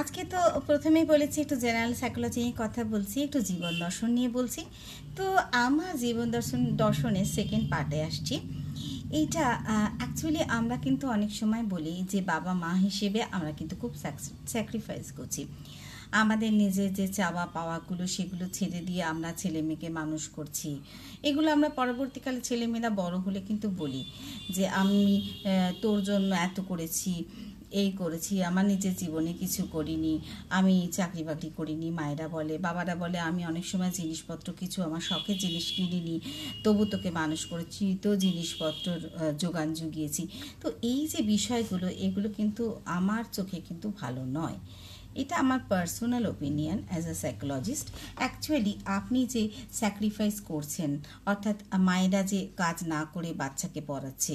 আজকে তো প্রথমেই বলেছি, একটু জেনারেল সাইকোলজি নিয়ে কথা বলছি, একটু জীবন দর্শন নিয়ে বলছি। তো আমার জীবন দর্শন, দর্শনের সেকেন্ড পার্টে আসছি। এইটা অ্যাকচুয়ালি আমরা কিন্তু অনেক সময় বলি যে বাবা মা হিসেবে আমরা কিন্তু খুব স্যাক্রিফাইস করছি। আমাদের নিজের যে চাওয়া পাওয়াগুলো সেগুলো ছেড়ে দিয়ে আমরা ছেলে মেয়েকে মানুষ করছি। এগুলো আমরা পরবর্তীকালে ছেলেমেয়েরা বড় হলে কিন্তু বলি যে আমি তোর জন্য এত করেছি এই করেছি, আমার নিজের জীবনে কিছু করিনি, আমি চাকরি বাকরি করিনি, মায়েরা বলে, বাবারা বলে, আমি অনেক সময় জিনিসপত্র কিছু আমার শখের জিনিস কিনিনি, তবু তোকে মানুষ করেছি, তো জিনিসপত্র যোগান জুগিয়েছি। তো এই যে বিষয়গুলো, এগুলো কিন্তু আমার চোখে কিন্তু ভালো নয়। এটা আমার personal opinion as a psychologist actually আপনি যে স্যাক্রিফাইস করছেন, অর্থাৎ মায়েরা যে কাজ না করে বাচ্চাকে পড়াচ্ছে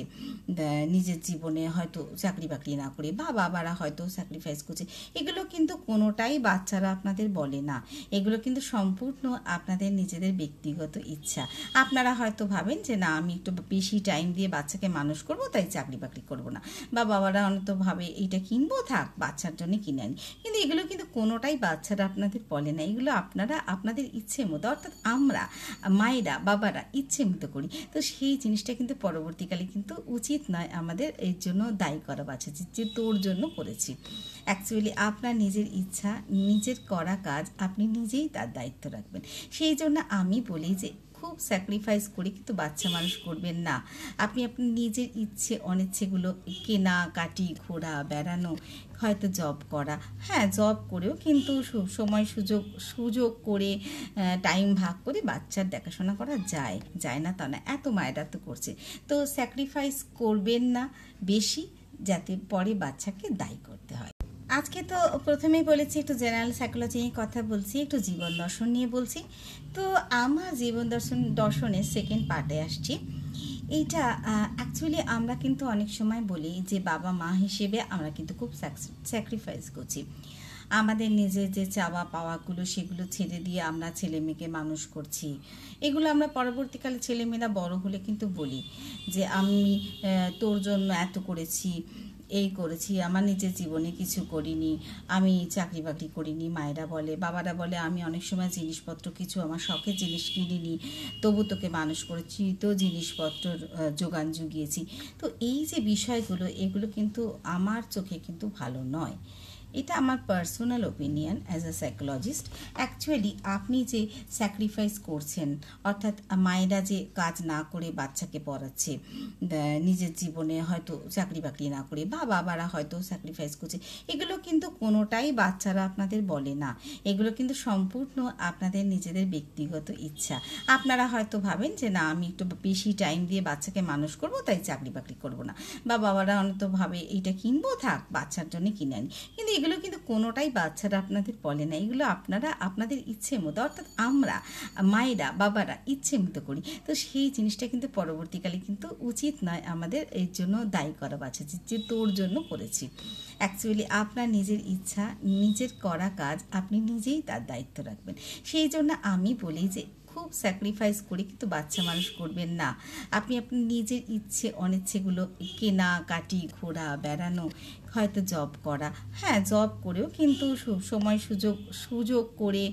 নিজের জীবনে হয়তো চাকরি বাকরি না করে বা বাবারা হয়তো স্যাক্রিফাইস করছে, এগুলো কিন্তু কোনোটাই বাচ্চারা আপনাদের বলে না। এগুলো কিন্তু সম্পূর্ণ আপনাদের নিজেদের ব্যক্তিগত ইচ্ছা। আপনারা হয়তো ভাবেন যে, না, আমি একটু বেশি টাইম দিয়ে বাচ্চাকে মানুষ করব, তাই চাকরি বাকরি করব না। বা বাবারা অনেক ভাবে, এইটা কিনবো, থাক, বাচ্চার জন্য কিনে আনি। কিন্তু এগুলো কিন্তু কোনোটাই বাচ্চারা আপনাদের বলে না। এগুলো আপনারা আপনাদের ইচ্ছে মতো, অর্থাৎ আমরা, মায়েরা, বাবারা ইচ্ছে মতো করি। তো সেই জিনিসটা কিন্তু পরবর্তীকালে কিন্তু উচিত নয় আমাদের এর জন্য দায়ী করা বাচ্চা যে- তোর জন্য করেছি। অ্যাকচুয়ালি আপনার নিজের ইচ্ছা, নিজের করা কাজ আপনি নিজেই তার দায়িত্ব রাখবেন। সেই জন্য আমি বলি যে খুব স্যাক্রিফাইস করে, কিন্তু বাচ্চা মানুষ করবেন না। আপনি আপনি নিজের ইচ্ছে অনিচ্ছেগুলো কেনা কাটি ঘোরা, বেড়ানো, হয়তো জব করা। হ্যাঁ জব করেও কিন্তু সময় সুযোগ সুযোগ করে টাইম ভাগ করে বাচ্চার দেখাশোনা করা যায়। যায় না তা না, এত মায়েরা তো করছে। তো স্যাক্রিফাইস করবেন না বেশি, যাতে পরে বাচ্চাকে দায়ী করতে হয়। আজকে তো প্রথমেই বলেছি, একটু জেনারেল সাইকোলজি নিয়ে কথা বলছি, একটু জীবন দর্শন নিয়ে বলছি। তো আমার জীবন দর্শন, দর্শনের সেকেন্ড পার্টে আসছি। এইটা অ্যাকচুয়ালি আমরা কিন্তু অনেক সময় বলি যে বাবা মা হিসেবে আমরা কিন্তু খুব স্যাক্রিফাইস করছি। আমাদের নিজের যে চাওয়া পাওয়াগুলো সেগুলো ছেড়ে দিয়ে আমরা ছেলে মেয়েকে মানুষ করছি। এগুলো আমরা পরবর্তীকালে ছেলেমেয়েরা বড় হলে কিন্তু বলি যে আমি তোর জন্য এত করেছি এই করেছি, আমার নিজের জীবনে কিছু করিনি, আমি চাকরি বাকরি করিনি, মায়েরা বলে, বাবারা বলে, আমি অনেক সময় জিনিসপত্র, কিছু আমার শখের জিনিস কিনিনি, তবু তোকে মানুষ করেছি তো জিনিসপত্র যোগান জুগিয়েছি। তো এই যে বিষয়গুলো, এগুলো কিন্তু আমার চোখে কিন্তু ভালো নয়। এটা আমার personal opinion as a psychologist actually আপনি যে স্যাক্রিফাইস করছেন, অর্থাৎ মায়েরা যে কাজ না করে বাচ্চাকে পড়াচ্ছে নিজের জীবনে হয়তো চাকরি বাকরি না করে, বা বাবারা হয়তো স্যাক্রিফাইস করছে, এগুলো কিন্তু কোনোটাই বাচ্চারা আপনাদের বলে না। এগুলো কিন্তু সম্পূর্ণ আপনাদের নিজেদের ব্যক্তিগত ইচ্ছা। আপনারা হয়তো ভাবেন যে, না, আমি একটু বেশি টাইম দিয়ে বাচ্চাকে মানুষ করব, তাই চাকরি বাকরি করব না। বা বাবারা অনেক ভাবে, এইটা কিনবো, থাক, বাচ্চার জন্য কিনে আনি। কিন্তু এগুলো কিন্তু কোনোটাই বাচ্চারা আপনাদের বলে না। এগুলো আপনারা আপনাদের ইচ্ছে মতো, অর্থাৎ আমরা, মায়েরা, বাবারা ইচ্ছে মতো করি। তো সেই জিনিসটা কিন্তু পরবর্তীকালে কিন্তু উচিত নয় আমাদের এর জন্য দায়ী করা বাচ্চা যে- তোর জন্য করেছি। অ্যাকচুয়ালি আপনার নিজের ইচ্ছা, নিজের করা কাজ আপনি নিজেই তার দায়িত্ব রাখবেন। সেই জন্য আমি বলি যে খুব স্যাক্রিফাইস করে, কিন্তু বাচ্চা মানুষ করবেন না। আপনি আপনি নিজের ইচ্ছে, অনিচ্ছেগুলো কেনা কাটি ঘোরা, বেড়ানো, হয়তো জব করা। হ্যাঁ জব করেও কিন্তু সময় সুযোগ সুযোগ করে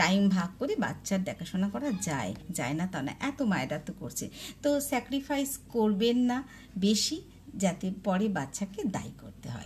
টাইম ভাগ করে বাচ্চার দেখাশোনা করা যায় যায় না তা না, এত মায়েরা তো করছে। তো স্যাক্রিফাইস করবেন না বেশি, যাতে পরে বাচ্চাকে দায়ী করতে হয়।